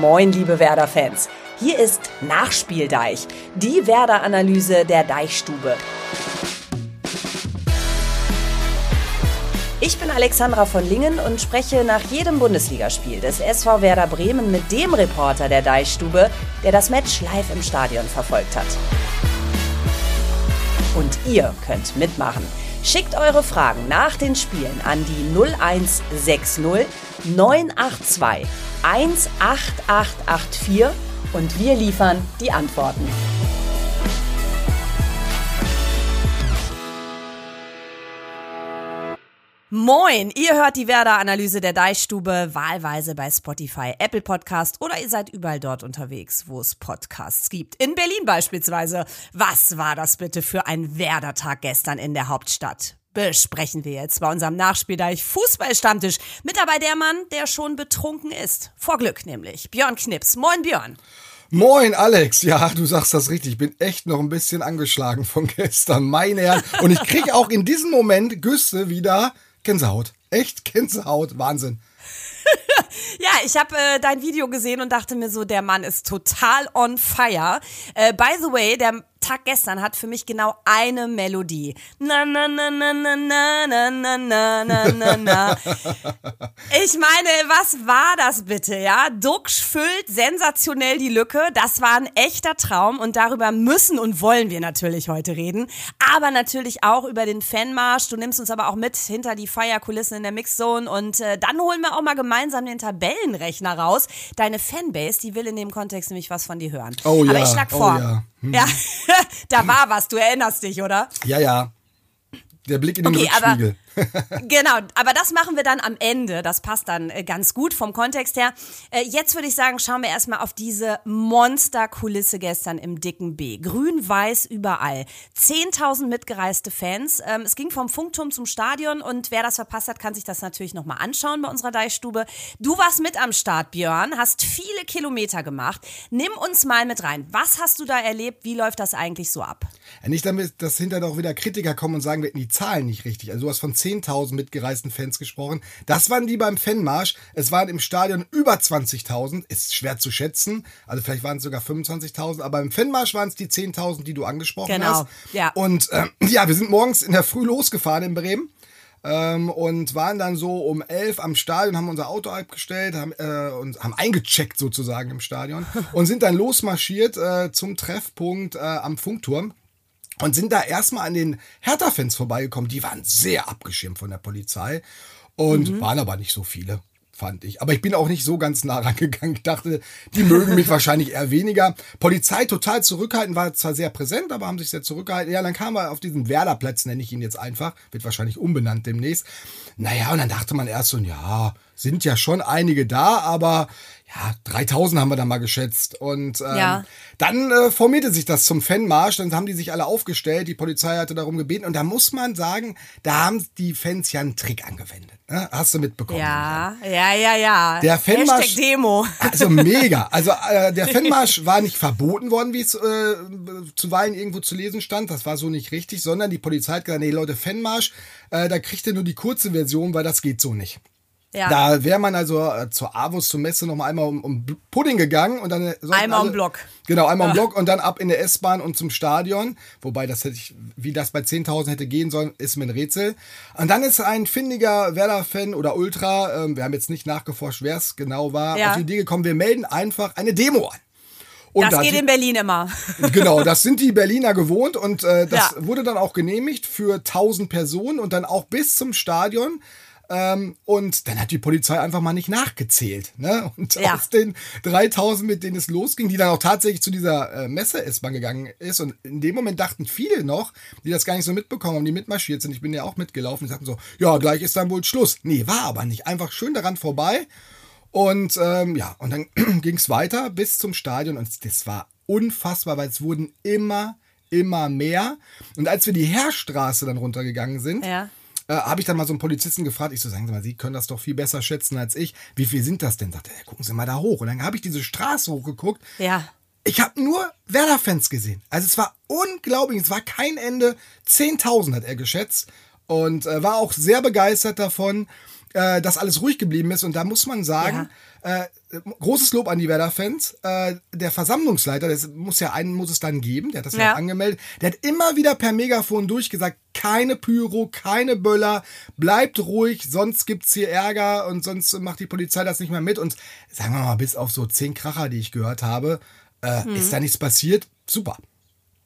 Moin, liebe Werder-Fans. Hier ist Nachspieldeich, die Werder-Analyse der Deichstube. Ich bin Alexandra von Lingen und spreche nach jedem Bundesligaspiel des SV Werder Bremen mit dem Reporter der Deichstube, der das Match live im Stadion verfolgt hat. Und ihr könnt mitmachen. Schickt eure Fragen nach den Spielen an die 0160 982 18884 und wir liefern die Antworten. Moin, ihr hört die Werder-Analyse der Deichstube wahlweise bei Spotify, Apple Podcast oder ihr seid überall dort unterwegs, wo es Podcasts gibt. In Berlin beispielsweise. Was war das bitte für ein Werder-Tag gestern in der Hauptstadt? besprechen wir jetzt bei unserem Nachspieldeich Fußballstammtisch. Mit dabei der Mann, der schon betrunken ist. Vor Glück nämlich. Björn Knips. Moin Björn. Moin Alex, ja, du sagst das richtig. Ich bin echt noch ein bisschen angeschlagen von gestern, meine Herren. Und ich kriege auch in diesem Moment Güsse wieder Gänsehaut. Echt Gänsehaut, Wahnsinn. ja, ich habe äh, dein Video gesehen und dachte mir so, der Mann ist total on fire. Äh, by the way, der Tag gestern hat für mich genau eine Melodie. Na na na na na na na na na na na na. Ich meine, was war das bitte, ja? Duxch füllt sensationell die Lücke. Das war ein echter Traum und darüber müssen und wollen wir natürlich heute reden. Aber natürlich auch über den Fanmarsch. Du nimmst uns aber auch mit hinter die Feierkulissen in der Mixzone und äh, dann holen wir auch mal gemeinsam den Tabellenrechner raus. Deine Fanbase, die will in dem Kontext nämlich was von dir hören. Oh aber ja. ich schlag oh vor. ja. Hm. Ja, da war was, du erinnerst dich, oder? Ja, ja. Der Blick in den Okay, aber- Rückspiegel. Genau, aber das machen wir dann am Ende. Das passt dann äh, ganz gut vom Kontext her. Äh, Jetzt würde ich sagen, schauen wir erstmal auf diese Monsterkulisse gestern im dicken B. Grün-Weiß überall. 10.000 mitgereiste Fans. Ähm, Es ging vom Funkturm zum Stadion und wer das verpasst hat, kann sich das natürlich nochmal anschauen bei unserer Deichstube. Du warst mit am Start, Björn, hast viele Kilometer gemacht. Nimm uns mal mit rein. Was hast du da erlebt? Wie läuft das eigentlich so ab? Nicht damit, dass hinterher auch wieder Kritiker kommen und sagen, wir hätten die Zahlen nicht richtig. Also du hast von 10.000 mitgereisten Fans gesprochen. Das waren die beim Fanmarsch. Es waren im Stadion über 20.000. Ist schwer zu schätzen. Also vielleicht waren es sogar 25.000. Aber im Fanmarsch waren es die 10.000, die du angesprochen Genau, hast. ja. Und ähm, ja, wir sind morgens in der Früh losgefahren in Bremen. Ähm, und waren dann so um elf am Stadion, haben unser Auto abgestellt, haben, äh, und haben eingecheckt sozusagen im Stadion und sind dann losmarschiert äh, zum Treffpunkt äh, am Funkturm. Und sind da erstmal an den Hertha-Fans vorbeigekommen. Die waren sehr abgeschirmt von der Polizei und waren aber nicht so viele, fand ich. Aber ich bin auch nicht so ganz nah rangegangen. Ich dachte, die mögen mich wahrscheinlich eher weniger. Polizei total zurückhaltend, war zwar sehr präsent, aber haben sich sehr zurückgehalten. Ja, dann kamen wir auf diesen Werderplatz, nenne ich ihn jetzt einfach. Wird wahrscheinlich umbenannt demnächst. Naja, und dann dachte man erst so, ja, sind ja schon einige da, aber ja, 3000 haben wir da mal geschätzt. Und ähm, Ja. dann äh, formierte sich das zum Fanmarsch, dann haben die sich alle aufgestellt, die Polizei hatte darum gebeten und da muss man sagen, da haben die Fans ja einen Trick angewendet. Ne? Hast du mitbekommen? Ja, ja, ja, ja. Der Fanmarsch- Hashtag Demo. Also mega. Also äh, der Fanmarsch war nicht verboten worden, wie es äh, zuweilen irgendwo zu lesen stand. Das war so nicht richtig, sondern die Polizei hat gesagt, nee Leute, Fanmarsch, äh, da kriegt ihr nur die kurze Version, weil das geht so nicht. Ja. Da wäre man also äh, zur AWUS, zur Messe noch mal einmal um, um Pudding gegangen und dann Einmal um alle- Block. Genau, einmal um Block und dann ab in der S-Bahn und zum Stadion. Wobei das hätte ich, wie das bei 10.000 hätte gehen sollen, ist mir ein Rätsel. Und dann ist ein findiger Werder-Fan oder Ultra, ähm, wir haben jetzt nicht nachgeforscht, wer es genau war, Ja. auf die Idee gekommen, wir melden einfach eine Demo an. Und Das da geht in Berlin immer. Genau, das sind die Berliner gewohnt und äh, das Ja. wurde dann auch genehmigt für 1000 Personen und dann auch bis zum Stadion. Ähm, und dann hat die Polizei einfach mal nicht nachgezählt. Ne? Und Ja. aus den 3000, mit denen es losging, die dann auch tatsächlich zu dieser äh, Messe-S-Bahn gegangen ist. Und in dem Moment dachten viele noch, die das gar nicht so mitbekommen haben, die mitmarschiert sind. Ich bin ja auch mitgelaufen. Die sagten so, ja, gleich ist dann wohl Schluss. Nee, war aber nicht. Einfach schön daran vorbei. Und ähm, ja, und dann ging es weiter bis zum Stadion und das war unfassbar, weil es wurden immer, immer mehr. Und als wir die Heerstraße dann runtergegangen sind, Ja. Äh, habe ich dann mal so einen Polizisten gefragt, ich so, sagen Sie mal, Sie können das doch viel besser schätzen als ich. Wie viel sind das denn? Sagt er, ja, gucken Sie mal da hoch. Und dann habe ich diese Straße hochgeguckt. Ja. Ich habe nur Werder-Fans gesehen. Also es war unglaublich, es war kein Ende. 10.000 hat er geschätzt und äh, war auch sehr begeistert davon. Äh, dass alles ruhig geblieben ist. Und da muss man sagen, ja. äh, großes Lob an die Werder-Fans. Äh, der Versammlungsleiter, das muss ja einen muss es dann geben, der hat das ja, ja angemeldet, der hat immer wieder per Megafon durchgesagt, keine Pyro, keine Böller, bleibt ruhig, sonst gibt's hier Ärger und sonst macht die Polizei das nicht mehr mit. Und sagen wir mal, bis auf so zehn Kracher, die ich gehört habe, äh, mhm. ist da nichts passiert. Super.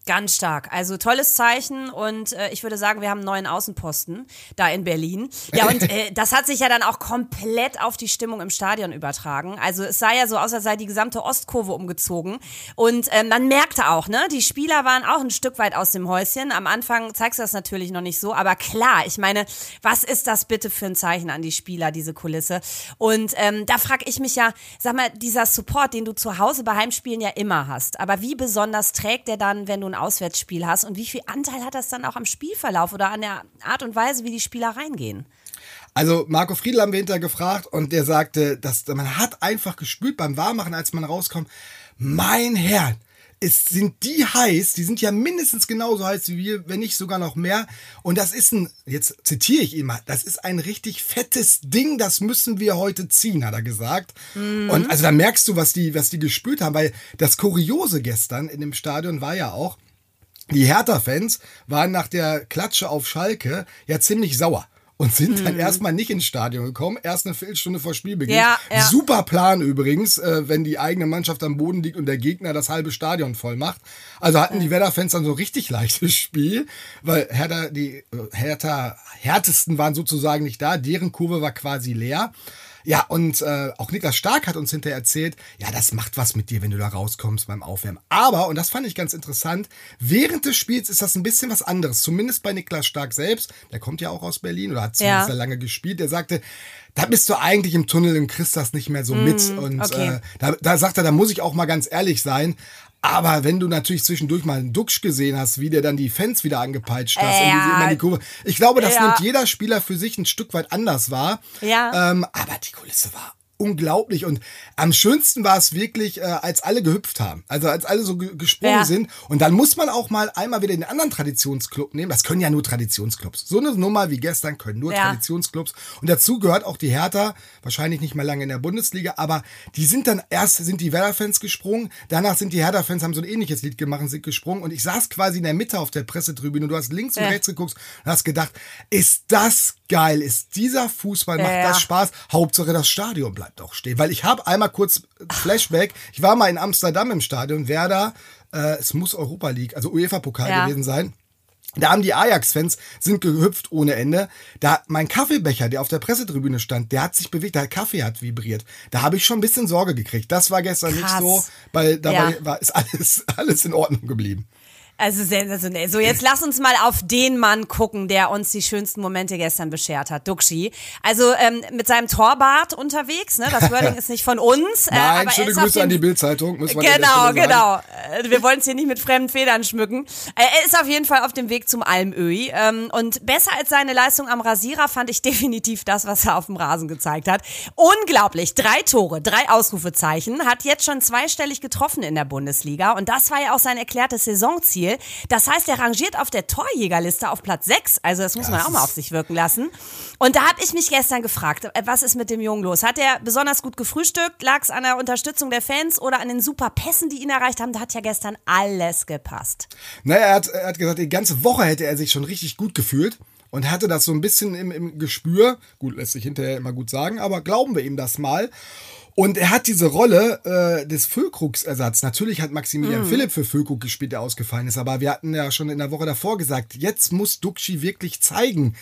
Ganz stark. Also tolles Zeichen und äh, ich würde sagen, wir haben einen neuen Außenposten da in Berlin. Ja, und äh, das hat sich ja dann auch komplett auf die Stimmung im Stadion übertragen. Also es sah ja so aus, als sei die gesamte Ostkurve umgezogen. Und äh, man merkte auch, ne, die Spieler waren auch ein Stück weit aus dem Häuschen. Am Anfang zeigst du das natürlich noch nicht so, aber klar, ich meine, was ist das bitte für ein Zeichen an die Spieler, diese Kulisse? Und ähm, da frage ich mich ja, sag mal, dieser Support, den du zu Hause bei Heimspielen ja immer hast, aber wie besonders trägt der dann, wenn du ein Auswärtsspiel hast und wie viel Anteil hat das dann auch am Spielverlauf oder an der Art und Weise, wie die Spieler reingehen? Also Marco Friedl haben wir hinterher gefragt und der sagte, dass man hat einfach gespürt beim Warmmachen, als man rauskommt, mein Herr, es sind die heiß, die sind ja mindestens genauso heiß wie wir, wenn nicht sogar noch mehr. Und das ist ein, jetzt zitiere ich ihn mal, das ist ein richtig fettes Ding, das müssen wir heute ziehen, hat er gesagt. Mhm. Und also da merkst du, was die, was die gespürt haben, weil das Kuriose gestern in dem Stadion war ja auch, die Hertha-Fans waren nach der Klatsche auf Schalke ja ziemlich sauer und sind dann mhm. erstmal nicht ins Stadion gekommen. Erst eine Viertelstunde vor Spielbeginn. Ja, ja. Super Plan übrigens, äh, wenn die eigene Mannschaft am Boden liegt und der Gegner das halbe Stadion voll macht. Also hatten die Werder-Fans dann so richtig leichtes Spiel, weil Hertha, die äh, Hertha härtesten waren sozusagen nicht da. Deren Kurve war quasi leer. Ja, und äh, auch Niklas Stark hat uns hinterher erzählt, ja, das macht was mit dir, wenn du da rauskommst beim Aufwärmen. Aber, und das fand ich ganz interessant, während des Spiels ist das ein bisschen was anderes. Zumindest bei Niklas Stark selbst. Der kommt ja auch aus Berlin oder hat zumindest ja. lange gespielt. Der sagte, da bist du eigentlich im Tunnel und kriegst das nicht mehr so mm, mit. Und okay. äh, da, da sagt er, da muss ich auch mal ganz ehrlich sein. Aber wenn du natürlich zwischendurch mal einen Duxch gesehen hast, wie der dann die Fans wieder angepeitscht hat äh, und wie sie immer in die Kurve. Ich glaube, das ja. nimmt jeder Spieler für sich ein Stück weit anders wahr. Ja. Ähm, aber die Kulisse war unglaublich. Und am schönsten war es wirklich, äh, als alle gehüpft haben. Also als alle so gesprungen ja. sind. Und dann muss man auch mal einmal wieder den anderen Traditionsclub nehmen. Das können ja nur Traditionsclubs. So eine Nummer wie gestern können nur ja. Traditionsclubs. Und dazu gehört auch die Hertha. Wahrscheinlich nicht mal lange in der Bundesliga. Aber die sind dann erst sind die Werder-Fans gesprungen. Danach sind die Hertha-Fans, haben so ein ähnliches Lied gemacht, sind gesprungen. Und ich saß quasi in der Mitte auf der Pressetribüne. Und du hast links und ja. rechts geguckt und hast gedacht, ist das geil? Ist dieser Fußball, macht das Spaß? Hauptsache das Stadion bleibt bleibt auch stehen. Weil ich habe einmal kurz Flashback, ich war mal in Amsterdam im Stadion, Werder, äh, es muss Europa League, also UEFA-Pokal ja. gewesen sein. Da haben die Ajax-Fans sind gehüpft ohne Ende. Da mein Kaffeebecher, der auf der Pressetribüne stand, der hat sich bewegt, der Kaffee hat vibriert. Da habe ich schon ein bisschen Sorge gekriegt. Das war gestern Krass. nicht so, weil dabei ja. war ist alles alles in Ordnung geblieben. Also sensationell. So, jetzt lass uns mal auf den Mann gucken, der uns die schönsten Momente gestern beschert hat, Duxi. Also ähm, mit seinem Torbart unterwegs, ne? Das Wording ist nicht von uns. Äh, Nein, schöne Grüße an die Bildzeitung. Genau, genau. Äh, wir wollen es hier nicht mit fremden Federn schmücken. Äh, er ist auf jeden Fall auf dem Weg zum Almöhi. Ähm, und besser als seine Leistung am Rasierer fand ich definitiv das, was er auf dem Rasen gezeigt hat. Unglaublich. Drei Tore, drei Ausrufezeichen. Hat jetzt schon zweistellig getroffen in der Bundesliga. Und das war ja auch sein erklärtes Saisonziel. Spiel. Das heißt, er rangiert auf der Torjägerliste auf Platz 6. Also das muss das man auch mal auf sich wirken lassen. Und da habe ich mich gestern gefragt, äh, was ist mit dem Jungen los? Hat er besonders gut gefrühstückt? Lag es an der Unterstützung der Fans oder an den super Pässen, die ihn erreicht haben? Da hat ja gestern alles gepasst. Naja, er hat, er hat gesagt, die ganze Woche hätte er sich schon richtig gut gefühlt und hatte das so ein bisschen im, im Gespür. Gut, lässt sich hinterher immer gut sagen, aber glauben wir ihm das mal. Und er hat diese Rolle äh, des Füllkrug-Ersatz. Natürlich hat Maximilian mm. Philipp für Füllkrug gespielt, der ausgefallen ist. Aber wir hatten ja schon in der Woche davor gesagt, jetzt muss Duxi wirklich zeigen,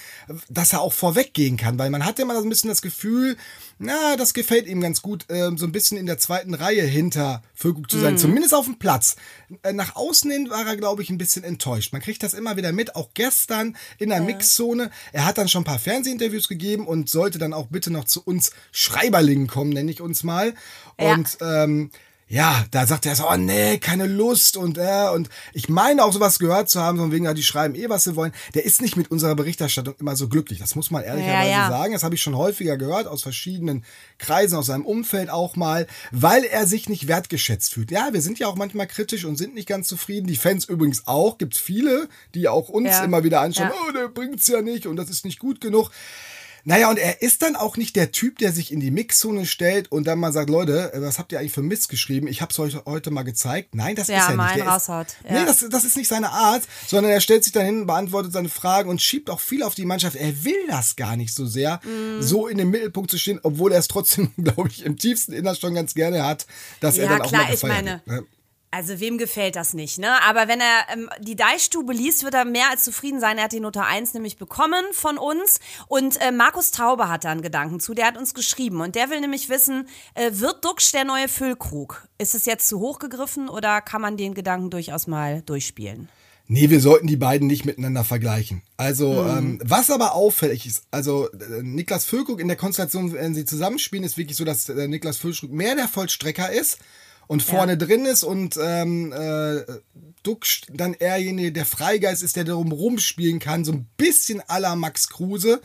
dass er auch vorweggehen kann. Weil man hatte immer so ein bisschen das Gefühl, na, das gefällt ihm ganz gut, äh, so ein bisschen in der zweiten Reihe hinter Füllkrug zu sein. Mm. Zumindest auf dem Platz. Äh, nach außen hin war er, glaube ich, ein bisschen enttäuscht. Man kriegt das immer wieder mit. Auch gestern in der ja. Mixzone. Er hat dann schon ein paar Fernsehinterviews gegeben und sollte dann auch bitte noch zu uns Schreiberlingen kommen, nenne ich uns mal. Und ja. ähm, ja, da sagt er so, oh nee, keine Lust und äh, und ich meine auch sowas gehört zu haben, von wegen, ja, die schreiben eh, was sie wollen. Der ist nicht mit unserer Berichterstattung immer so glücklich. Das muss man ehrlicherweise ja, ja. sagen. Das habe ich schon häufiger gehört, aus verschiedenen Kreisen, aus seinem Umfeld auch mal, weil er sich nicht wertgeschätzt fühlt. Ja, wir sind ja auch manchmal kritisch und sind nicht ganz zufrieden. Die Fans übrigens auch. Gibt viele, die auch uns ja. immer wieder anschauen, oh, der bringt's ja nicht und das ist nicht gut genug. Naja, und er ist dann auch nicht der Typ, der sich in die Mixzone stellt und dann mal sagt, Leute, äh, was habt ihr eigentlich für Mist geschrieben? Ich habe es euch heute mal gezeigt. Nein, das Ja, ist er mal nicht. Der raushaut. Ist, Ja. Nee, das, das ist nicht seine Art, sondern er stellt sich dann hin, beantwortet seine Fragen und schiebt auch viel auf die Mannschaft. Er will das gar nicht so sehr, Mhm. so in den Mittelpunkt zu stehen, obwohl er es trotzdem, glaube ich, im tiefsten Innern schon ganz gerne hat, dass er Ja, dann auch klar, mal ich gefeiert meine, wird, ne? Also wem gefällt das nicht, ne? Aber wenn er ähm, die Deichstube liest, wird er mehr als zufrieden sein. Er hat die Note 1 nämlich bekommen von uns. Und äh, Markus Taube hat da einen Gedanken zu. Der hat uns geschrieben. Und der will nämlich wissen, äh, wird Duxch der neue Füllkrug? Ist es jetzt zu hoch gegriffen oder kann man den Gedanken durchaus mal durchspielen? Nee, wir sollten die beiden nicht miteinander vergleichen. Also, Mhm. ähm, was aber auffällig ist, also äh, Niklas Füllkrug in der Konstellation, wenn sie zusammenspielen, ist wirklich so, dass äh, Niklas Füllkrug mehr der Vollstrecker ist und vorne drin ist und ähm, äh, Duck dann erjenige, der Freigeist ist, der darum rumspielen kann, so ein bisschen la Max Kruse.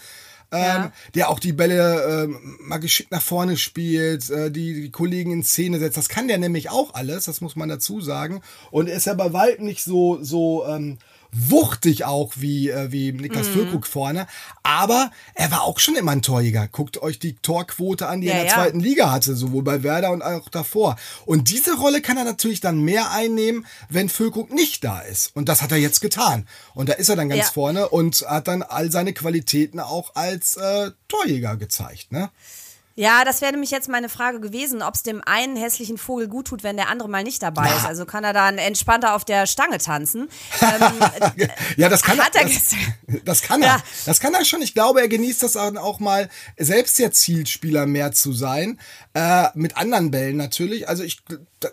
Ähm, Ja. der auch die Bälle ähm, mal geschickt nach vorne spielt, äh, die, die Kollegen in Szene setzt. Das kann der nämlich auch alles, das muss man dazu sagen. Und er ist ja bei weitem nicht so, so ähm, wuchtig auch wie, äh, wie Niklas Mhm. Füllkrug vorne. Aber er war auch schon immer ein Torjäger. Guckt euch die Torquote an, die er Ja, in der ja. zweiten Liga hatte, sowohl bei Werder und auch davor. Und diese Rolle kann er natürlich dann mehr einnehmen, wenn Füllkrug nicht da ist. Und das hat er jetzt getan. Und da ist er dann ganz Ja. vorne und hat dann all seine Qualitäten auch als äh, Torjäger gezeigt. Ne? Ja, das wäre nämlich jetzt meine Frage gewesen, ob es dem einen hässlichen Vogel gut tut, wenn der andere mal nicht dabei ist. Also kann er dann entspannter auf der Stange tanzen. Ähm, Ja, das kann Hat er das, gestern. das kann er. Ja. Das kann er schon. Ich glaube, er genießt das auch auch mal, selbst der Zielspieler mehr zu sein. Äh, mit anderen Bällen natürlich. Also ich,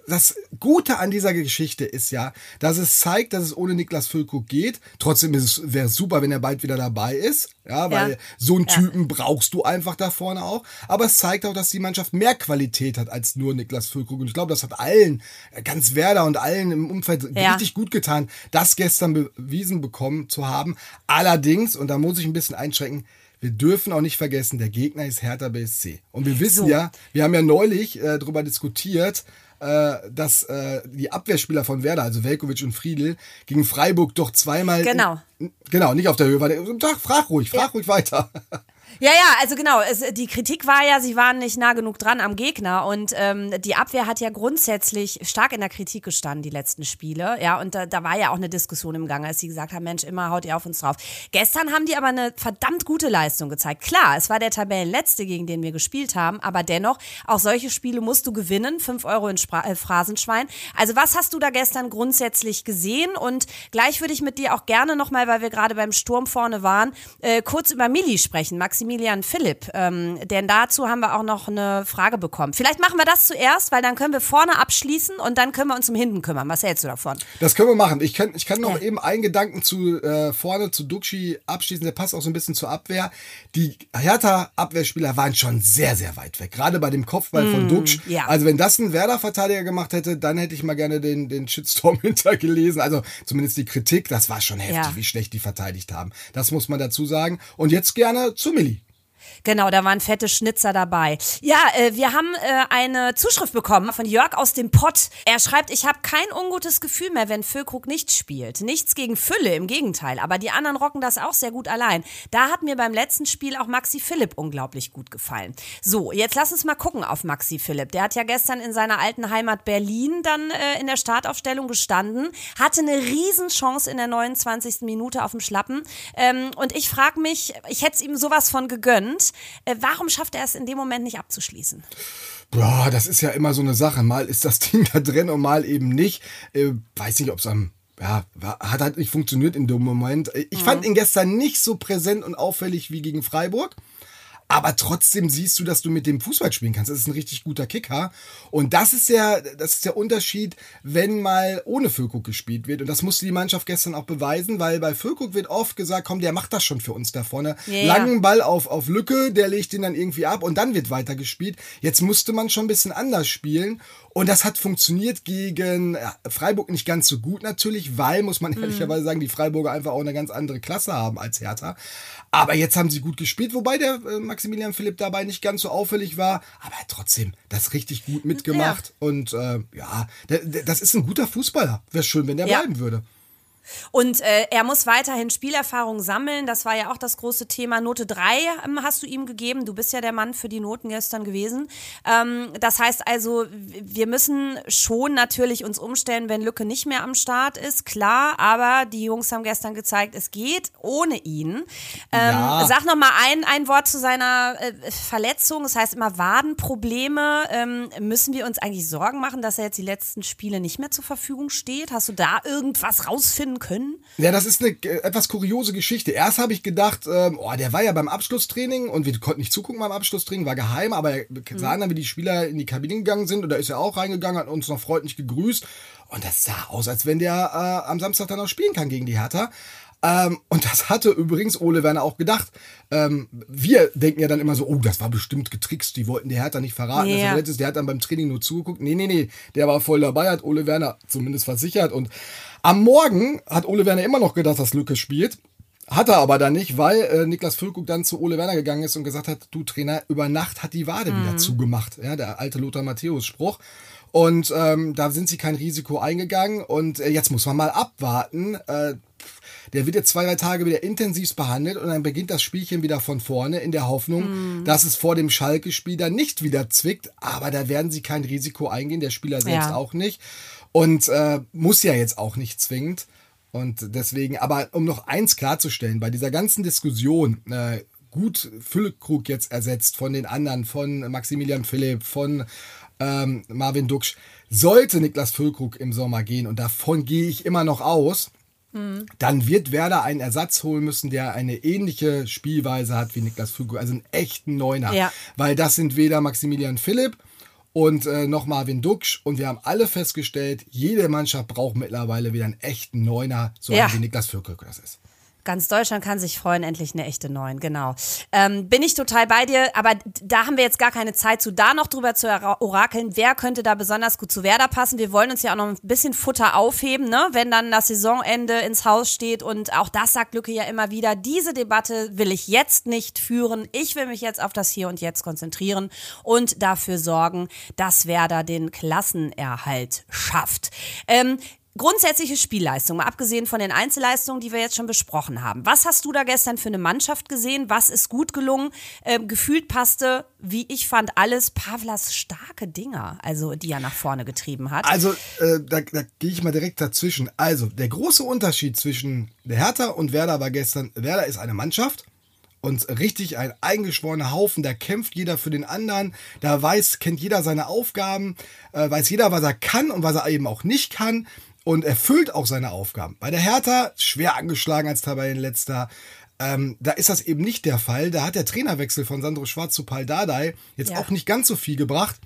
das Gute an dieser Geschichte ist ja, dass es zeigt, dass es ohne Niklas Füllkrug geht. Trotzdem wäre es super, wenn er bald wieder dabei ist. Ja, weil Ja. so einen Ja. Typen brauchst du einfach da vorne auch. Aber es zeigt auch, dass die Mannschaft mehr Qualität hat als nur Niklas Füllkrug. Und ich glaube, das hat allen, äh, ganz Werder und allen im Umfeld Ja. richtig gut getan, das gestern bewiesen bekommen zu haben. Allerdings, und da muss ich ein bisschen einschränken, wir dürfen auch nicht vergessen, der Gegner ist Hertha BSC. Und wir wissen So. ja, wir haben ja neulich äh, darüber diskutiert, dass äh, die Abwehrspieler von Werder, also Velkovic und Friedl, gegen Freiburg doch zweimal. Genau. In, genau, nicht auf der Höhe. War der, Tag, frag ruhig, frag ruhig weiter. Ja, ja, also genau. Es, die Kritik war ja, sie waren nicht nah genug dran am Gegner und ähm, die Abwehr hat ja grundsätzlich stark in der Kritik gestanden, die letzten Spiele. Ja, und da, da war ja auch eine Diskussion im Gange, als sie gesagt haben, Mensch, immer haut ihr auf uns drauf. Gestern haben die aber eine verdammt gute Leistung gezeigt. Klar, es war der Tabellenletzte, gegen den wir gespielt haben, aber dennoch, auch solche Spiele musst du gewinnen. Fünf Euro in Spra äh, Phrasenschwein. Also was hast du da gestern grundsätzlich gesehen? Und gleich würde ich mit dir auch gerne nochmal, weil wir gerade beim Sturm vorne waren, äh, kurz über Milli sprechen, Maximilian Philipp. Ähm, denn dazu haben wir auch noch eine Frage bekommen. Vielleicht machen wir das zuerst, weil dann können wir vorne abschließen und dann können wir uns um hinten kümmern. Was hältst du davon? Das können wir machen. Ich kann, ich kann noch Ja. eben einen Gedanken zu äh, vorne zu Duxi abschließen. Der passt auch so ein bisschen zur Abwehr. Die Hertha-Abwehrspieler waren schon sehr, sehr weit weg. Gerade bei dem Kopfball von Duxch. ja. Also wenn das ein Werder-Verteidiger gemacht hätte, dann hätte ich mal gerne den, den Shitstorm hintergelesen. Also zumindest die Kritik. Das war schon heftig, Ja. wie schlecht die verteidigt haben. Das muss man dazu sagen. Und jetzt gerne zu Milli. Genau, da waren fette Schnitzer dabei. Ja, äh, wir haben äh, eine Zuschrift bekommen von Jörg aus dem Pott. Er schreibt, ich habe kein ungutes Gefühl mehr, wenn Füllkrug nicht spielt. Nichts gegen Fülle, im Gegenteil. Aber die anderen rocken das auch sehr gut allein. Da hat mir beim letzten Spiel auch Maxi Philipp unglaublich gut gefallen. So, jetzt lass uns mal gucken auf Maxi Philipp. Der hat ja gestern in seiner alten Heimat Berlin dann äh, in der Startaufstellung gestanden, hatte eine Riesenchance in der 29. Minute auf dem Schlappen. Ähm, und ich frage mich, ich hätte es ihm sowas von gegönnt. Äh, warum schafft er es in dem Moment nicht abzuschließen? Boah, das ist ja immer so eine Sache. Mal ist das Ding da drin und mal eben nicht. Äh, weiß nicht, ob es am. Ja, hat halt nicht funktioniert in dem Moment. Äh, Ich fand ihn gestern nicht so präsent und auffällig wie gegen Freiburg. Aber trotzdem siehst du, dass du mit dem Fußball spielen kannst. Das ist ein richtig guter Kicker. Und das ist der, das ist der Unterschied, wenn mal ohne Füllkrug gespielt wird. Und das musste die Mannschaft gestern auch beweisen, weil bei Füllkrug wird oft gesagt, komm, der macht das schon für uns da vorne. Ja. Langen Ball auf, auf Lücke, der legt ihn dann irgendwie ab und dann wird weiter gespielt. Jetzt musste man schon ein bisschen anders spielen. Und das hat funktioniert gegen Freiburg nicht ganz so gut natürlich, weil, muss man ehrlicherweise sagen, die Freiburger einfach auch eine ganz andere Klasse haben als Hertha. Aber jetzt haben sie gut gespielt, wobei der äh, Maximilian Philipp dabei nicht ganz so auffällig war. Aber er hat trotzdem das richtig gut mitgemacht. Und äh, ja, das ist ein guter Fußballer. Wäre schön, wenn der Ja. bleiben würde. Und äh, er muss weiterhin Spielerfahrung sammeln. Das war ja auch das große Thema. Note 3 ähm, hast du ihm gegeben. Du bist ja der Mann für die Noten gestern gewesen. Ähm, das heißt also, wir müssen schon natürlich uns umstellen, wenn Lücke nicht mehr am Start ist. Klar, aber die Jungs haben gestern gezeigt, es geht ohne ihn. Ähm, ja. Sag noch mal ein, ein Wort zu seiner äh, Verletzung. Das heißt immer Wadenprobleme. Ähm, müssen wir uns eigentlich Sorgen machen, dass er jetzt die letzten Spiele nicht mehr zur Verfügung steht? Hast du da irgendwas rausfinden können? Ja, das ist eine äh, etwas kuriose Geschichte. Erst habe ich gedacht, ähm, oh, der war ja beim Abschlusstraining und wir konnten nicht zugucken beim Abschlusstraining, war geheim, aber wir sahen dann, wie die Spieler in die Kabine gegangen sind und da ist er auch reingegangen, hat uns noch freundlich gegrüßt und das sah aus, als wenn der äh, am Samstag dann auch spielen kann gegen die Hertha. Ähm, und das hatte übrigens Ole Werner auch gedacht. Ähm, wir denken ja dann immer so, oh, das war bestimmt getrickst, die wollten der Hertha nicht verraten, yeah. er ist. Der hat dann beim Training nur zugeguckt. Nee, nee, nee, der war voll dabei, hat Ole Werner zumindest versichert. Und am Morgen hat Ole Werner immer noch gedacht, dass Lücke spielt. Hat er aber dann nicht, weil äh, Niklas Füllkrug dann zu Ole Werner gegangen ist und gesagt hat, du Trainer, über Nacht hat die Wade mhm. wieder zugemacht. Ja, der alte Lothar Matthäus Spruch. Und ähm, da sind sie kein Risiko eingegangen. Und äh, jetzt muss man mal abwarten. Äh, der wird jetzt zwei, drei Tage wieder intensivst behandelt und dann beginnt das Spielchen wieder von vorne in der Hoffnung, mm. dass es vor dem Schalke-Spiel dann nicht wieder zwickt. Aber da werden sie kein Risiko eingehen, der Spieler selbst ja. auch nicht. Und äh, muss ja jetzt auch nicht zwingend. Und deswegen, aber um noch eins klarzustellen, bei dieser ganzen Diskussion, äh, gut Füllkrug jetzt ersetzt von den anderen, von Maximilian Philipp, von ähm, Marvin Duksch, sollte Niklas Füllkrug im Sommer gehen, und davon gehe ich immer noch aus, mhm. dann wird Werder einen Ersatz holen müssen, der eine ähnliche Spielweise hat wie Niklas Füllkrug, also einen echten Neuner. Ja. Weil das sind weder Maximilian Philipp und äh, noch Marvin Duksch. Und wir haben alle festgestellt, jede Mannschaft braucht mittlerweile wieder einen echten Neuner, so ja. wie Niklas Füllkrug das ist. Ganz Deutschland kann sich freuen, endlich eine echte Neun, genau. Ähm, bin ich total bei dir, aber da haben wir jetzt gar keine Zeit zu, da noch drüber zu orakeln, wer könnte da besonders gut zu Werder passen. Wir wollen uns ja auch noch ein bisschen Futter aufheben, ne? wenn dann das Saisonende ins Haus steht und auch das sagt Lücke ja immer wieder, diese Debatte will ich jetzt nicht führen. Ich will mich jetzt auf das Hier und Jetzt konzentrieren und dafür sorgen, dass Werder den Klassenerhalt schafft. Ähm, Grundsätzliche Spielleistung, mal abgesehen von den Einzelleistungen, die wir jetzt schon besprochen haben. Was hast du da gestern für eine Mannschaft gesehen? Was ist gut gelungen? Ähm, gefühlt passte, wie ich fand, alles Pavlas starke Dinger, also die er nach vorne getrieben hat. Also, äh, da, da gehe ich mal direkt dazwischen. Also, der große Unterschied zwischen der Hertha und Werder war gestern, Werder ist eine Mannschaft und richtig ein eingeschworener Haufen, da kämpft jeder für den anderen, da weiß, kennt jeder seine Aufgaben, äh, weiß jeder, was er kann und was er eben auch nicht kann und erfüllt auch seine Aufgaben. Bei der Hertha schwer angeschlagen als Tabellenletzter. Ähm, da ist das eben nicht der Fall. Da hat der Trainerwechsel von Sandro Schwarz zu Paul Dardai jetzt ja. auch nicht ganz so viel gebracht.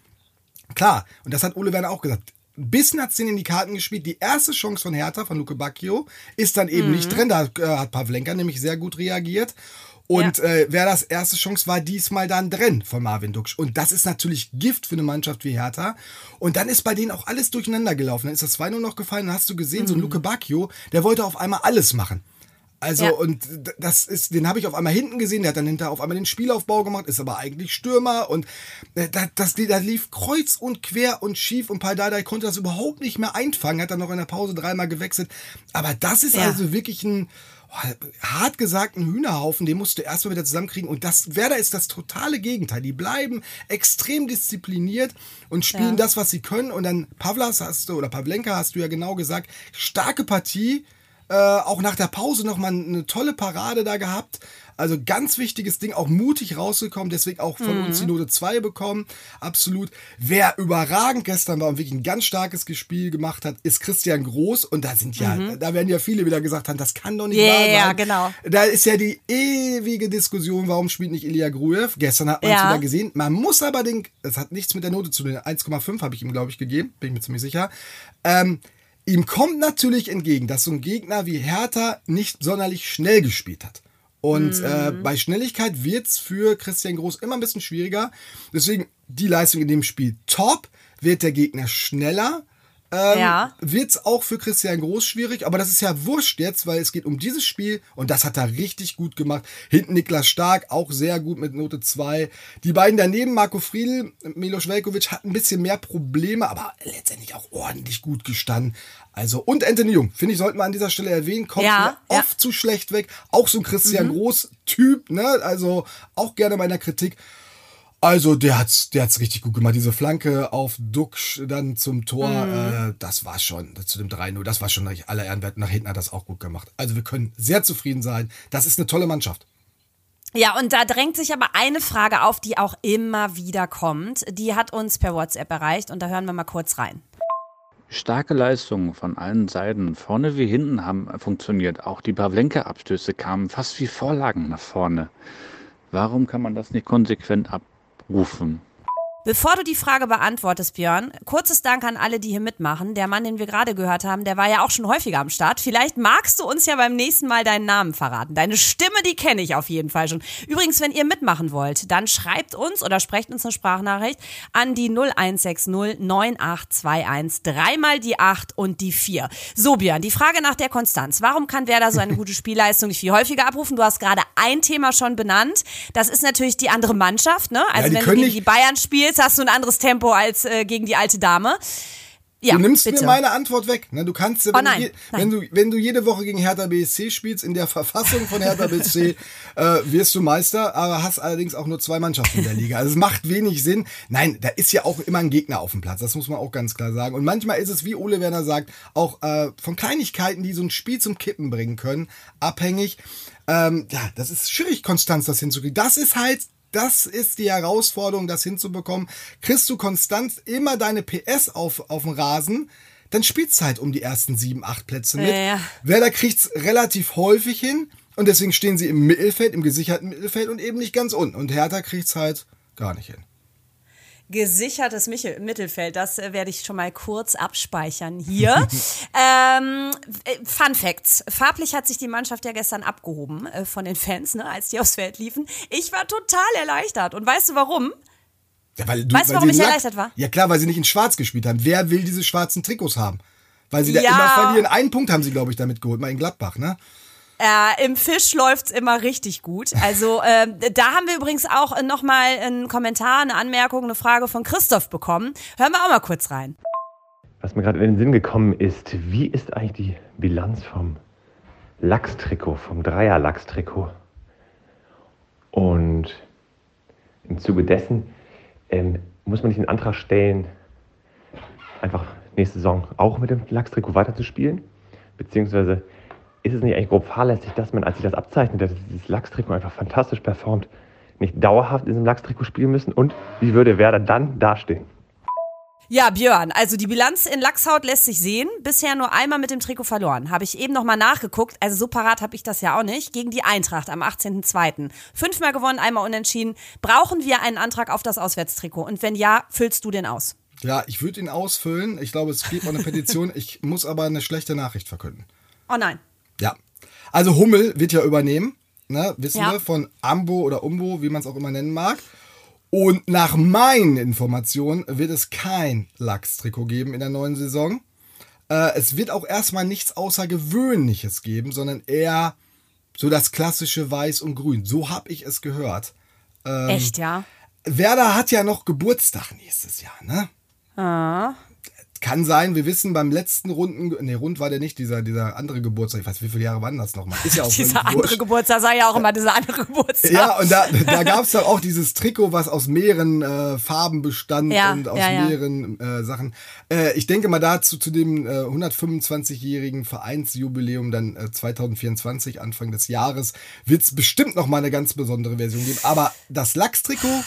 Klar, und das hat Ole Werner auch gesagt. Ein bisschen hat es in die Karten gespielt. Die erste Chance von Hertha, von Luke Bacchio, ist dann eben mhm. nicht drin. Da äh, hat Pavlenka nämlich sehr gut reagiert. Und ja. äh, wer das erste Chance war, diesmal dann drin von Marvin Duksch. Und das ist natürlich Gift für eine Mannschaft wie Hertha. Und dann ist bei denen auch alles durcheinander gelaufen. Dann ist das 2 nur noch gefallen. Dann hast du gesehen, mhm. so ein Luke Bacchio, der wollte auf einmal alles machen. Also, ja. und das ist, den habe ich auf einmal hinten gesehen, der hat dann hinter auf einmal den Spielaufbau gemacht, ist aber eigentlich Stürmer und äh, das, das, das lief kreuz und quer und schief und Paldada konnte das überhaupt nicht mehr einfangen, hat dann noch in der Pause dreimal gewechselt. Aber das ist ja. also wirklich ein, hart gesagt ein Hühnerhaufen, den musst du erstmal wieder zusammenkriegen. Und das Werder ist das totale Gegenteil. Die bleiben extrem diszipliniert und spielen ja. das, was sie können. Und dann Pavlas hast du, oder Pavlenka hast du ja genau gesagt, starke Partie. Äh, auch nach der Pause nochmal eine tolle Parade da gehabt. Also ganz wichtiges Ding, auch mutig rausgekommen, deswegen auch von mhm. uns die Note 2 bekommen. Absolut. Wer überragend gestern war und wirklich ein ganz starkes Spiel gemacht hat, ist Christian Groß. Und da sind ja, mhm. da werden ja viele wieder gesagt haben, das kann doch nicht yeah, wahr sein. Ja, genau. Da ist ja die ewige Diskussion, warum spielt nicht Ilya Gruev? Gestern hat man es ja. wieder gesehen. Man muss aber den, das hat nichts mit der Note zu tun. 1,5 habe ich ihm, glaube ich, gegeben, bin ich mir ziemlich sicher. Ähm, ihm kommt natürlich entgegen, dass so ein Gegner wie Hertha nicht sonderlich schnell gespielt hat. Und mhm. äh, bei Schnelligkeit wird's für Christian Groß immer ein bisschen schwieriger. Deswegen die Leistung in dem Spiel top. Wird der Gegner schneller, ähm, Ja. wird's auch für Christian Groß schwierig, aber das ist ja wurscht jetzt, weil es geht um dieses Spiel und das hat er richtig gut gemacht. Hinten Niklas Stark, auch sehr gut mit Note 2. Die beiden daneben, Marco Friedl, Milos Velkovic, hatten ein bisschen mehr Probleme, aber letztendlich auch ordentlich gut gestanden. Also, und Anthony Jung, finde ich, sollten wir an dieser Stelle erwähnen, kommt Ja, mir ja. oft zu schlecht weg. Auch so ein Christian Groß-Typ, ne? Also auch gerne bei einer Kritik. Also der hat's, der hat's richtig gut gemacht. Diese Flanke auf Duxch dann zum Tor, äh, das war schon, zu dem 3-0, das war schon richtig aller Ehrenwert. Nach hinten hat das auch gut gemacht. Also wir können sehr zufrieden sein. Das ist eine tolle Mannschaft. Ja, und da drängt sich aber eine Frage auf, die auch immer wieder kommt. Die hat uns per WhatsApp erreicht und da hören wir mal kurz rein. Starke Leistungen von allen Seiten, vorne wie hinten, haben funktioniert. Auch die Pavlenka-Abstöße kamen fast wie Vorlagen nach vorne. Warum kann man das nicht konsequent abrufen? Bevor du die Frage beantwortest, Björn, kurzes Dank an alle, die hier mitmachen. Der Mann, den wir gerade gehört haben, der war ja auch schon häufiger am Start. Vielleicht magst du uns ja beim nächsten Mal deinen Namen verraten. Deine Stimme, die kenne ich auf jeden Fall schon. Übrigens, wenn ihr mitmachen wollt, dann schreibt uns oder sprecht uns eine Sprachnachricht an die 0160 9821. Dreimal die 8 und die 4. So, Björn, die Frage nach der Konstanz. Warum kann Werder so eine gute Spielleistung nicht viel häufiger abrufen? Du hast gerade ein Thema schon benannt. Das ist natürlich die andere Mannschaft, ne? Also die wenn du gegen die Bayern spielst, hast du ein anderes Tempo als äh, gegen die alte Dame. Ja, du nimmst bitte. mir meine Antwort weg. Ne? Du kannst, wenn, Oh nein, du wenn du wenn du jede Woche gegen Hertha BSC spielst, in der Verfassung von Hertha BSC äh, wirst du Meister, aber hast allerdings auch nur zwei Mannschaften in der Liga. Also es macht wenig Sinn. Nein, da ist ja auch immer ein Gegner auf dem Platz. Das muss man auch ganz klar sagen. Und manchmal ist es, wie Ole Werner sagt, auch äh, von Kleinigkeiten, die so ein Spiel zum Kippen bringen können, abhängig. Ähm, ja, das ist schwierig, Konstanz das hinzukriegen. Das ist halt das ist die Herausforderung, das hinzubekommen. Kriegst du konstant immer deine PS auf, auf dem Rasen, dann spielst du halt um die ersten sieben, acht Plätze mit. Ja, ja. Werder kriegt's relativ häufig hin und deswegen stehen sie im Mittelfeld, im gesicherten Mittelfeld und eben nicht ganz unten. Und Hertha kriegt's halt gar nicht hin. Gesichertes Michel Mittelfeld, das äh, werde ich schon mal kurz abspeichern hier. ähm, äh, Fun Facts. Farblich hat sich die Mannschaft ja gestern abgehoben äh, von den Fans, ne, als die aufs Feld liefen. Ich war total erleichtert. Und weißt du warum? Ja, weil du, Weißt du, warum ich erleichtert war? Ja klar, weil sie nicht in Schwarz gespielt haben. Wer will diese schwarzen Trikots haben? Weil sie da Ja. immer verlieren. Einen Punkt haben sie, glaube ich, damit geholt, mal in Gladbach, ne? Äh, Im Fisch läuft's immer richtig gut. Also ähm, da haben wir übrigens auch äh, nochmal einen Kommentar, eine Anmerkung, eine Frage von Christoph bekommen. Hören wir auch mal kurz rein. Was mir gerade in den Sinn gekommen ist, wie ist eigentlich die Bilanz vom Lachstrikot, vom Dreier-Lachstrikot? Und im Zuge dessen ähm, muss man nicht den Antrag stellen, einfach nächste Saison auch mit dem Lachstrikot weiterzuspielen? Beziehungsweise ist es nicht eigentlich grob fahrlässig, dass man, als sich das abzeichnet, dass dieses Lachstrikot einfach fantastisch performt, nicht dauerhaft in diesem Lachstrikot spielen müssen? Und wie würde Werder dann dastehen? Ja, Björn, also die Bilanz in Lachshaut lässt sich sehen. Bisher nur einmal mit dem Trikot verloren. Habe ich eben nochmal nachgeguckt. Also so parat habe ich das ja auch nicht. Gegen die Eintracht am 18.02. Fünfmal gewonnen, einmal unentschieden. Brauchen wir einen Antrag auf das Auswärtstrikot? Und wenn ja, füllst du den aus? Ja, ich würde ihn ausfüllen. Ich glaube, es gibt eine Petition. Ich muss aber eine schlechte Nachricht verkünden. Oh nein. Ja. Also Hummel wird ja übernehmen, ne, wissen Ja. wir, von Ambo oder Umbo, wie man es auch immer nennen mag. Und nach meinen Informationen wird es kein Lachs-Trikot geben in der neuen Saison. Äh, es wird auch erstmal nichts Außergewöhnliches geben, sondern eher so das klassische Weiß und Grün. So habe ich es gehört. Ähm, Echt, ja? Werder hat ja noch Geburtstag nächstes Jahr, ne? Ah. Kann sein, wir wissen beim letzten Runden, nee, rund war der nicht, dieser, dieser andere Geburtstag, ich weiß, wie viele Jahre waren das nochmal? Ist ja auch Dieser andere wurscht. Geburtstag sei ja auch immer dieser andere Geburtstag. Ja, und da, da gab es dann auch dieses Trikot, was aus mehreren äh, Farben bestand Ja, und aus ja, ja. mehreren äh, Sachen. Äh, ich denke mal dazu zu dem äh, 125-jährigen Vereinsjubiläum dann äh, 2024, Anfang des Jahres, wird es bestimmt noch mal eine ganz besondere Version geben. Aber das Lachs-Trikot,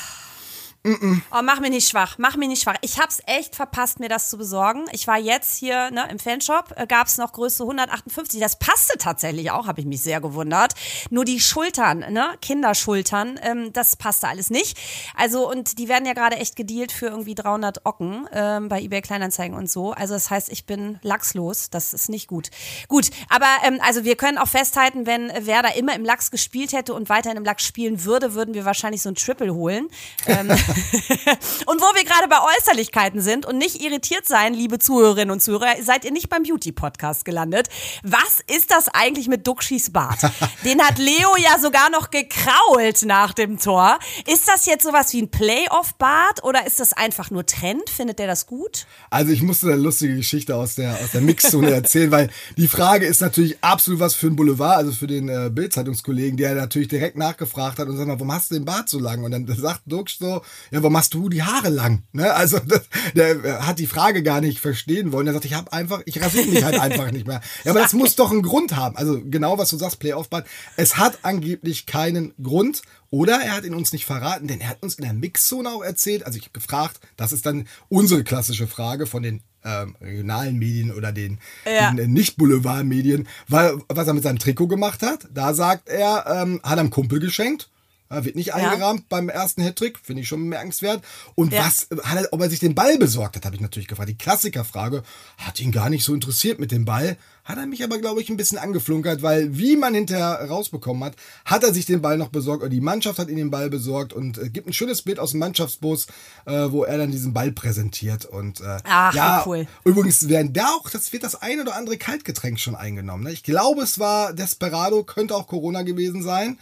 Oh, mach mich nicht schwach, mach mich nicht schwach. Ich hab's echt verpasst, mir das zu besorgen. Ich war jetzt hier ne, im Fanshop, äh, gab's noch Größe 158. Das passte tatsächlich auch, habe ich mich sehr gewundert. Nur die Schultern, ne, Kinderschultern, ähm, das passte alles nicht. Also und die werden ja gerade echt gedealt für irgendwie 300 Ocken ähm, bei eBay Kleinanzeigen und so. Also das heißt, ich bin lachslos. Das ist nicht gut. Gut, aber ähm, also wir können auch festhalten, wenn Werder immer im Lachs gespielt hätte und weiterhin im Lachs spielen würde, würden wir wahrscheinlich so ein Triple holen. Ähm, und wo wir gerade bei Äußerlichkeiten sind und nicht irritiert sein, liebe Zuhörerinnen und Zuhörer, seid ihr nicht beim Beauty-Podcast gelandet. Was ist das eigentlich mit Duxchis Bart? Den hat Leo ja sogar noch gekrault nach dem Tor. Ist das jetzt sowas wie ein Playoff-Bart oder ist das einfach nur Trend? Findet der das gut? Also ich musste eine lustige Geschichte aus der, aus der Mixzone erzählen, weil die Frage ist natürlich absolut was für ein Boulevard, also für den äh, Bild-Zeitungskollegen, der natürlich direkt nachgefragt hat und sagt mal, warum hast du den Bart so lang? Und dann sagt Dux so, ja, warum hast du die Haare lang? Ne? Also das, der hat die Frage gar nicht verstehen wollen. Er sagt, ich habe einfach, ich rasiere mich halt einfach nicht mehr. Ja, aber das muss doch einen Grund haben. Also genau, was du sagst, Playoff-Bart. Es hat angeblich keinen Grund. Oder er hat ihn uns nicht verraten, denn er hat uns in der Mixzone auch erzählt. Also ich habe gefragt, das ist dann unsere klassische Frage von den ähm, regionalen Medien oder den, Ja. den Nicht-Boulevard-Medien, was er mit seinem Trikot gemacht hat. Da sagt er, ähm, hat er einem Kumpel geschenkt. Er wird nicht eingerahmt beim ersten Hattrick, finde ich schon bemerkenswert. Und Ja. was hat er, ob er sich den Ball besorgt hat, habe ich natürlich gefragt. Die Klassikerfrage hat ihn gar nicht so interessiert mit dem Ball. Hat er mich aber, glaube ich, ein bisschen angeflunkert, weil wie man hinterher rausbekommen hat, hat er sich den Ball noch besorgt oder die Mannschaft hat ihm den Ball besorgt und äh, gibt ein schönes Bild aus dem Mannschaftsbus, äh, wo er dann diesen Ball präsentiert. Und äh, Ach, ja, cool. übrigens werden da auch, das wird das ein oder andere Kaltgetränk schon eingenommen. Ne? Ich glaube, es war Desperado, könnte auch Corona gewesen sein.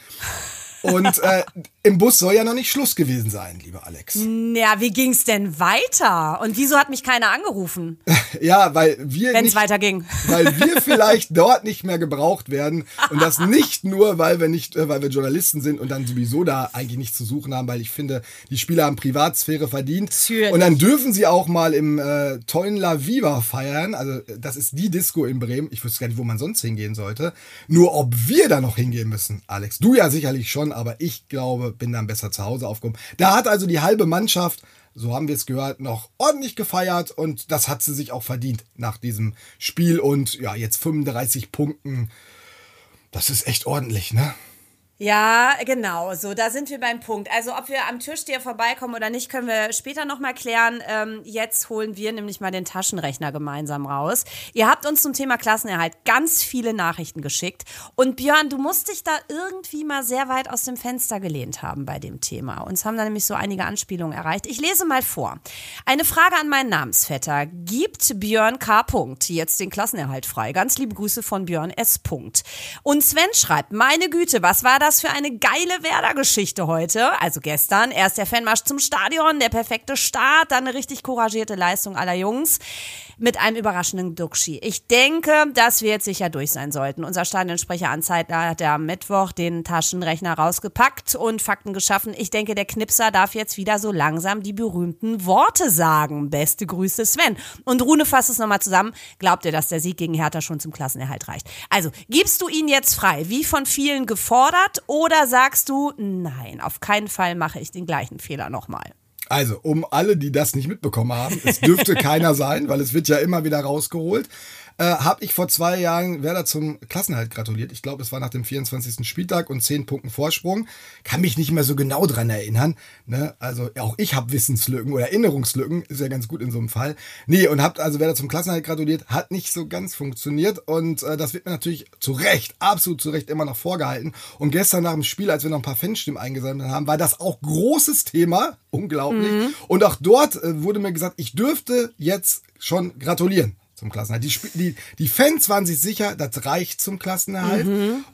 Und äh, im Bus soll ja noch nicht Schluss gewesen sein, lieber Alex. Ja, wie ging's denn weiter? Und wieso hat mich keiner angerufen, Ja, weil wir wenn es nicht, weiterging? weil wir vielleicht dort nicht mehr gebraucht werden und das nicht nur, weil wir nicht, äh, weil wir Journalisten sind und dann sowieso da eigentlich nichts zu suchen haben, weil ich finde, die Spieler haben Privatsphäre verdient Natürlich. und dann dürfen sie auch mal im äh, tollen La Viva feiern. Also das ist die Disco in Bremen. Ich wüsste gar nicht, wo man sonst hingehen sollte. Nur ob wir da noch hingehen müssen, Alex. Du ja sicherlich schon, aber ich glaube, bin dann besser zu Hause aufgehoben. Da hat also die halbe Mannschaft so haben wir es gehört, noch ordentlich gefeiert und das hat sie sich auch verdient nach diesem Spiel und ja, jetzt 35 Punkten. Das ist echt ordentlich, ne? Ja, genau. So, da sind wir beim Punkt. Also, ob wir am Türsteher vorbeikommen oder nicht, können wir später nochmal klären. Ähm, jetzt holen wir nämlich mal den Taschenrechner gemeinsam raus. Ihr habt uns zum Thema Klassenerhalt ganz viele Nachrichten geschickt. Und Björn, du musst dich da irgendwie mal sehr weit aus dem Fenster gelehnt haben bei dem Thema. Uns haben da nämlich so einige Anspielungen erreicht. Ich lese mal vor. Eine Frage an meinen Namensvetter. Gibt Björn K. Jetzt den Klassenerhalt frei? Ganz liebe Grüße von Björn S. Und Sven schreibt, meine Güte, was war das für eine geile Werder-Geschichte heute? Also gestern, erst der Fanmarsch zum Stadion, der perfekte Start, dann eine richtig couragierte Leistung aller Jungs mit einem überraschenden Duxchi. Ich denke, dass wir jetzt sicher durch sein sollten. Unser Stadionsprecher Anzeitler hat ja am Mittwoch den Taschenrechner rausgepackt und Fakten geschaffen. Ich denke, der Knipser darf jetzt wieder so langsam die berühmten Worte sagen. Beste Grüße, Sven. Und Rune fasst es nochmal zusammen. Glaubt ihr, dass der Sieg gegen Hertha schon zum Klassenerhalt reicht? Also, gibst du ihn jetzt frei, wie von vielen gefordert, oder sagst du, nein, auf keinen Fall mache ich den gleichen Fehler nochmal? Also, um alle, die das nicht mitbekommen haben, es dürfte keiner sein, weil es wird ja immer wieder rausgeholt, äh, habe ich vor zwei Jahren Werder zum Klassenhalt gratuliert. Ich glaube, es war nach dem 24. Spieltag und 10 Punkten Vorsprung. Kann mich nicht mehr so genau dran erinnern. Ne? Also auch ich habe Wissenslücken oder Erinnerungslücken, ist ja ganz gut in so einem Fall. Nee, und habt also Werder zum Klassenhalt gratuliert, hat nicht so ganz funktioniert und äh, das wird mir natürlich zu Recht, absolut zu Recht immer noch vorgehalten. Und gestern nach dem Spiel, als wir noch ein paar Fanstimmen eingesammelt haben, war das auch großes Thema, unglaublich. Und auch dort äh, wurde mir gesagt, ich dürfte jetzt schon gratulieren zum Klassenerhalt. Die, die, die Fans waren sich sicher, das reicht zum Klassenerhalt.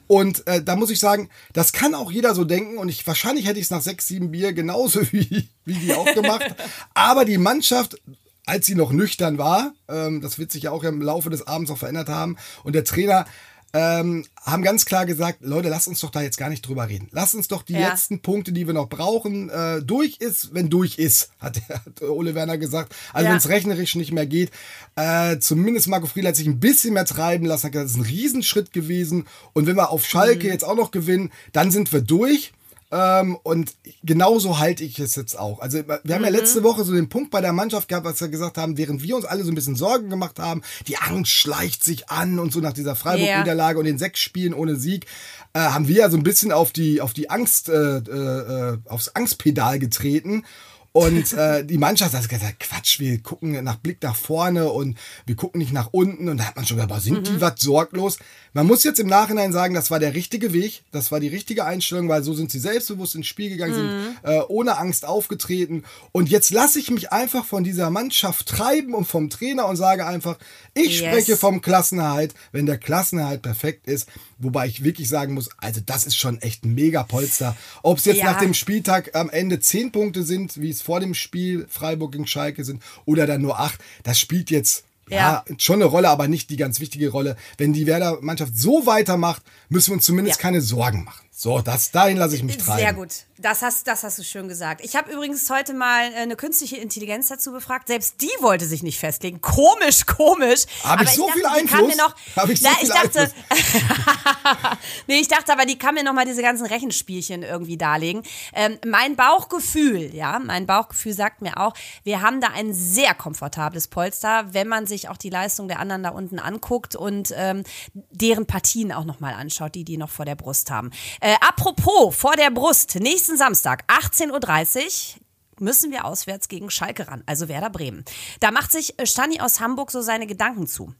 Und äh, da muss ich sagen, das kann auch jeder so denken. Und ich wahrscheinlich hätte ich es nach sechs, sieben Bier genauso wie, wie die auch gemacht. Aber die Mannschaft, als sie noch nüchtern war, ähm, das wird sich ja auch im Laufe des Abends noch verändert haben, und der Trainer ähm, haben ganz klar gesagt, Leute, lasst uns doch da jetzt gar nicht drüber reden. Lasst uns doch die Ja. letzten Punkte, die wir noch brauchen, äh, durch ist, wenn durch ist, hat, der, hat Ole Werner gesagt. Also Ja. wenn es rechnerisch nicht mehr geht. Äh, zumindest Marco Friedl hat sich ein bisschen mehr treiben lassen, hat gesagt, das ist ein Riesenschritt gewesen. Und wenn wir auf Schalke Mhm. jetzt auch noch gewinnen, dann sind wir durch. Ähm, und genauso halte ich es jetzt auch. Also wir haben ja Mhm. letzte Woche so den Punkt bei der Mannschaft gehabt, was wir gesagt haben, während wir uns alle so ein bisschen Sorgen gemacht haben, die Angst schleicht sich an und so nach dieser Freiburg-Niederlage und den sechs Spielen ohne Sieg, äh, haben wir ja so ein bisschen auf die, auf die Angst, äh, äh, aufs Angstpedal getreten. Und äh, die Mannschaft hat gesagt, Quatsch, wir gucken nach Blick nach vorne und wir gucken nicht nach unten. Und da hat man schon gesagt, sind die was sorglos? Man muss jetzt im Nachhinein sagen, das war der richtige Weg, das war die richtige Einstellung, weil so sind sie selbstbewusst ins Spiel gegangen, sind äh, ohne Angst aufgetreten. Und jetzt lasse ich mich einfach von dieser Mannschaft treiben und vom Trainer und sage einfach, ich Yes. spreche vom Klassenerhalt, wenn der Klassenerhalt perfekt ist. Wobei ich wirklich sagen muss, also das ist schon echt ein mega Polster. Ob es jetzt Ja. nach dem Spieltag am Ende zehn Punkte sind, wie es vor dem Spiel Freiburg gegen Schalke sind, oder dann nur acht, das spielt jetzt ja. Ja. schon eine Rolle, aber nicht die ganz wichtige Rolle. Wenn die Werder-Mannschaft so weitermacht, müssen wir uns zumindest Ja. keine Sorgen machen. So, das, dahin lasse ich mich treiben. Sehr gut. Das hast, das hast du schön gesagt. Ich habe übrigens heute mal äh, eine künstliche Intelligenz dazu befragt. Selbst die wollte sich nicht festlegen. Komisch, komisch. Hab ich so dachte, viel Einfluss? Mir noch, Hab ich so na, viel ich dachte, nee, ich dachte aber, die kann mir noch mal diese ganzen Rechenspielchen irgendwie darlegen. Ähm, mein Bauchgefühl, ja, mein Bauchgefühl sagt mir auch, wir haben da ein sehr komfortables Polster, wenn man sich auch die Leistung der anderen da unten anguckt und ähm, deren Partien auch noch mal anschaut, die die noch vor der Brust haben. Äh, apropos vor der Brust, nächsten Samstag 18:30 Uhr müssen wir auswärts gegen Schalke ran, also Werder Bremen. Da macht sich äh, Stani aus Hamburg so seine Gedanken zu.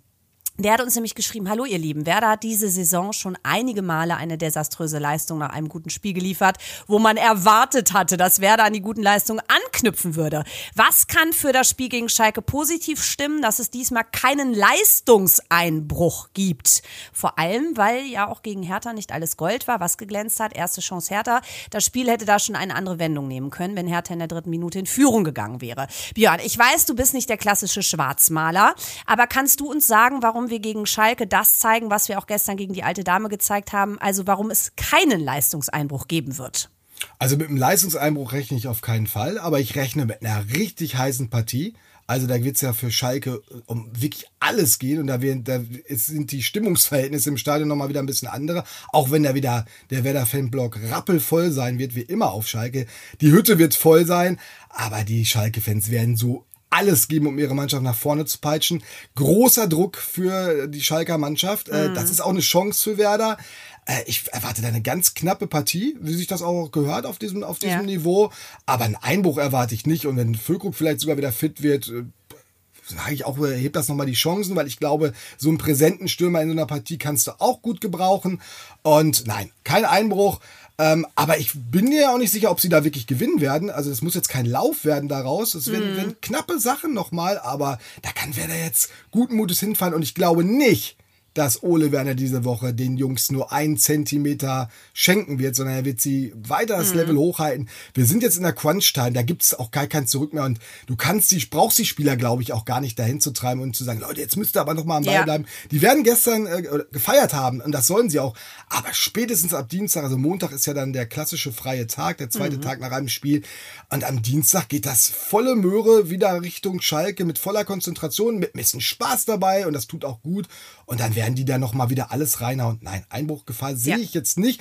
Der hat uns nämlich geschrieben, hallo ihr Lieben, Werder hat diese Saison schon einige Male eine desaströse Leistung nach einem guten Spiel geliefert, wo man erwartet hatte, dass Werder an die guten Leistungen anknüpfen würde. Was kann für das Spiel gegen Schalke positiv stimmen, dass es diesmal keinen Leistungseinbruch gibt? Vor allem, weil ja auch gegen Hertha nicht alles Gold war, was geglänzt hat. Erste Chance Hertha. Das Spiel hätte da schon eine andere Wendung nehmen können, wenn Hertha in der dritten Minute in Führung gegangen wäre. Björn, ich weiß, du bist nicht der klassische Schwarzmaler, aber kannst du uns sagen, warum wir gegen Schalke das zeigen, was wir auch gestern gegen die alte Dame gezeigt haben, also warum es keinen Leistungseinbruch geben wird? Also mit einem Leistungseinbruch rechne ich auf keinen Fall, aber ich rechne mit einer richtig heißen Partie. Also da wird es ja für Schalke um wirklich alles gehen und da, werden, da sind die Stimmungsverhältnisse im Stadion nochmal wieder ein bisschen andere. Auch wenn da wieder der Werder-Fanblock rappelvoll sein wird, wie immer auf Schalke. Die Hütte wird voll sein, aber die Schalke-Fans werden so alles geben, um ihre Mannschaft nach vorne zu peitschen. Großer Druck für die Schalker Mannschaft. Äh, Das ist auch eine Chance für Werder. Äh, Ich erwarte da eine ganz knappe Partie, wie sich das auch gehört auf diesem, auf diesem Ja. Niveau. Aber einen Einbruch erwarte ich nicht. Und wenn Füllkrug vielleicht sogar wieder fit wird, äh, sage ich auch, äh, hebt das nochmal die Chancen, weil ich glaube, so einen präsenten Stürmer in so einer Partie kannst du auch gut gebrauchen. Und nein, kein Einbruch. Ähm, aber ich bin mir ja auch nicht sicher, ob sie da wirklich gewinnen werden. Also es muss jetzt kein Lauf werden daraus. Es werden, werden knappe Sachen nochmal, aber da kann Werder jetzt guten Mutes hinfahren. Und ich glaube nicht, dass Ole Werner diese Woche den Jungs nur einen Zentimeter schenken wird, sondern er wird sie weiter das Level hochhalten. Wir sind jetzt in der Crunch-Time, da gibt's auch gar kein Zurück mehr und du kannst die, brauchst die Spieler, glaube ich, auch gar nicht dahin zu treiben und zu sagen, Leute, jetzt müsst ihr aber noch mal am Ball Ja. bleiben. Die werden gestern äh, gefeiert haben und das sollen sie auch. Aber spätestens ab Dienstag, also Montag ist ja dann der klassische freie Tag, der zweite Tag nach einem Spiel. Und am Dienstag geht das volle Möhre wieder Richtung Schalke mit voller Konzentration, mit ein bisschen Spaß dabei und das tut auch gut. Und dann werden die da nochmal wieder alles reinhauen. Nein, Einbruchgefahr sehe Ja. ich jetzt nicht.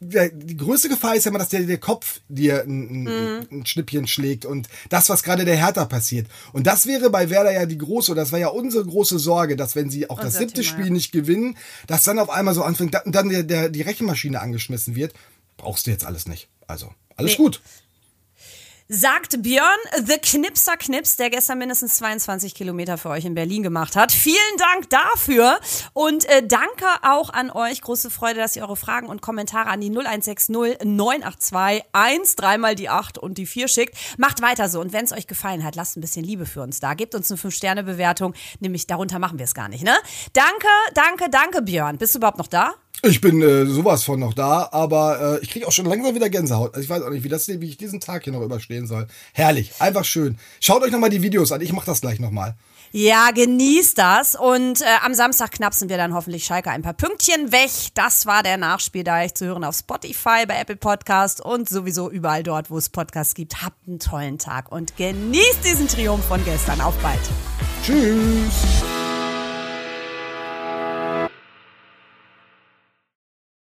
Die größte Gefahr ist ja immer, dass der, der Kopf dir ein, ein, ein Schnippchen schlägt und das, was gerade der Hertha passiert. Und das wäre bei Werder ja die große, das war ja unsere große Sorge, dass wenn sie auch das Unser siebte Thema, Spiel ja. nicht gewinnen, dass dann auf einmal so anfängt, da- dann der, der, die Rechenmaschine angeschmissen wird. Brauchst du jetzt alles nicht. Also, alles Nee. gut. Sagt Björn, The Knipser Knips, der gestern mindestens 22 Kilometer für euch in Berlin gemacht hat. Vielen Dank dafür und äh, danke auch an euch. Große Freude, dass ihr eure Fragen und Kommentare an die 0160 982 1, dreimal die 8 und die 4 schickt. Macht weiter so und wenn es euch gefallen hat, lasst ein bisschen Liebe für uns da. Gebt uns eine 5-Sterne-Bewertung, nämlich darunter machen wir es gar nicht, ne? Danke, danke, danke Björn. Bist du überhaupt noch da? Ich bin äh, sowas von noch da, aber äh, ich kriege auch schon langsam wieder Gänsehaut. Also ich weiß auch nicht, wie, das, wie ich diesen Tag hier noch überstehen soll. Herrlich, einfach schön. Schaut euch nochmal die Videos an. Ich mache das gleich nochmal. Ja, genießt das. Und äh, am Samstag knapsen wir dann hoffentlich Schalke ein paar Pünktchen weg. Das war der Nachspiel, da ich zu hören auf Spotify, bei Apple Podcast und sowieso überall dort, wo es Podcasts gibt. Habt einen tollen Tag und genießt diesen Triumph von gestern. Auf bald. Tschüss.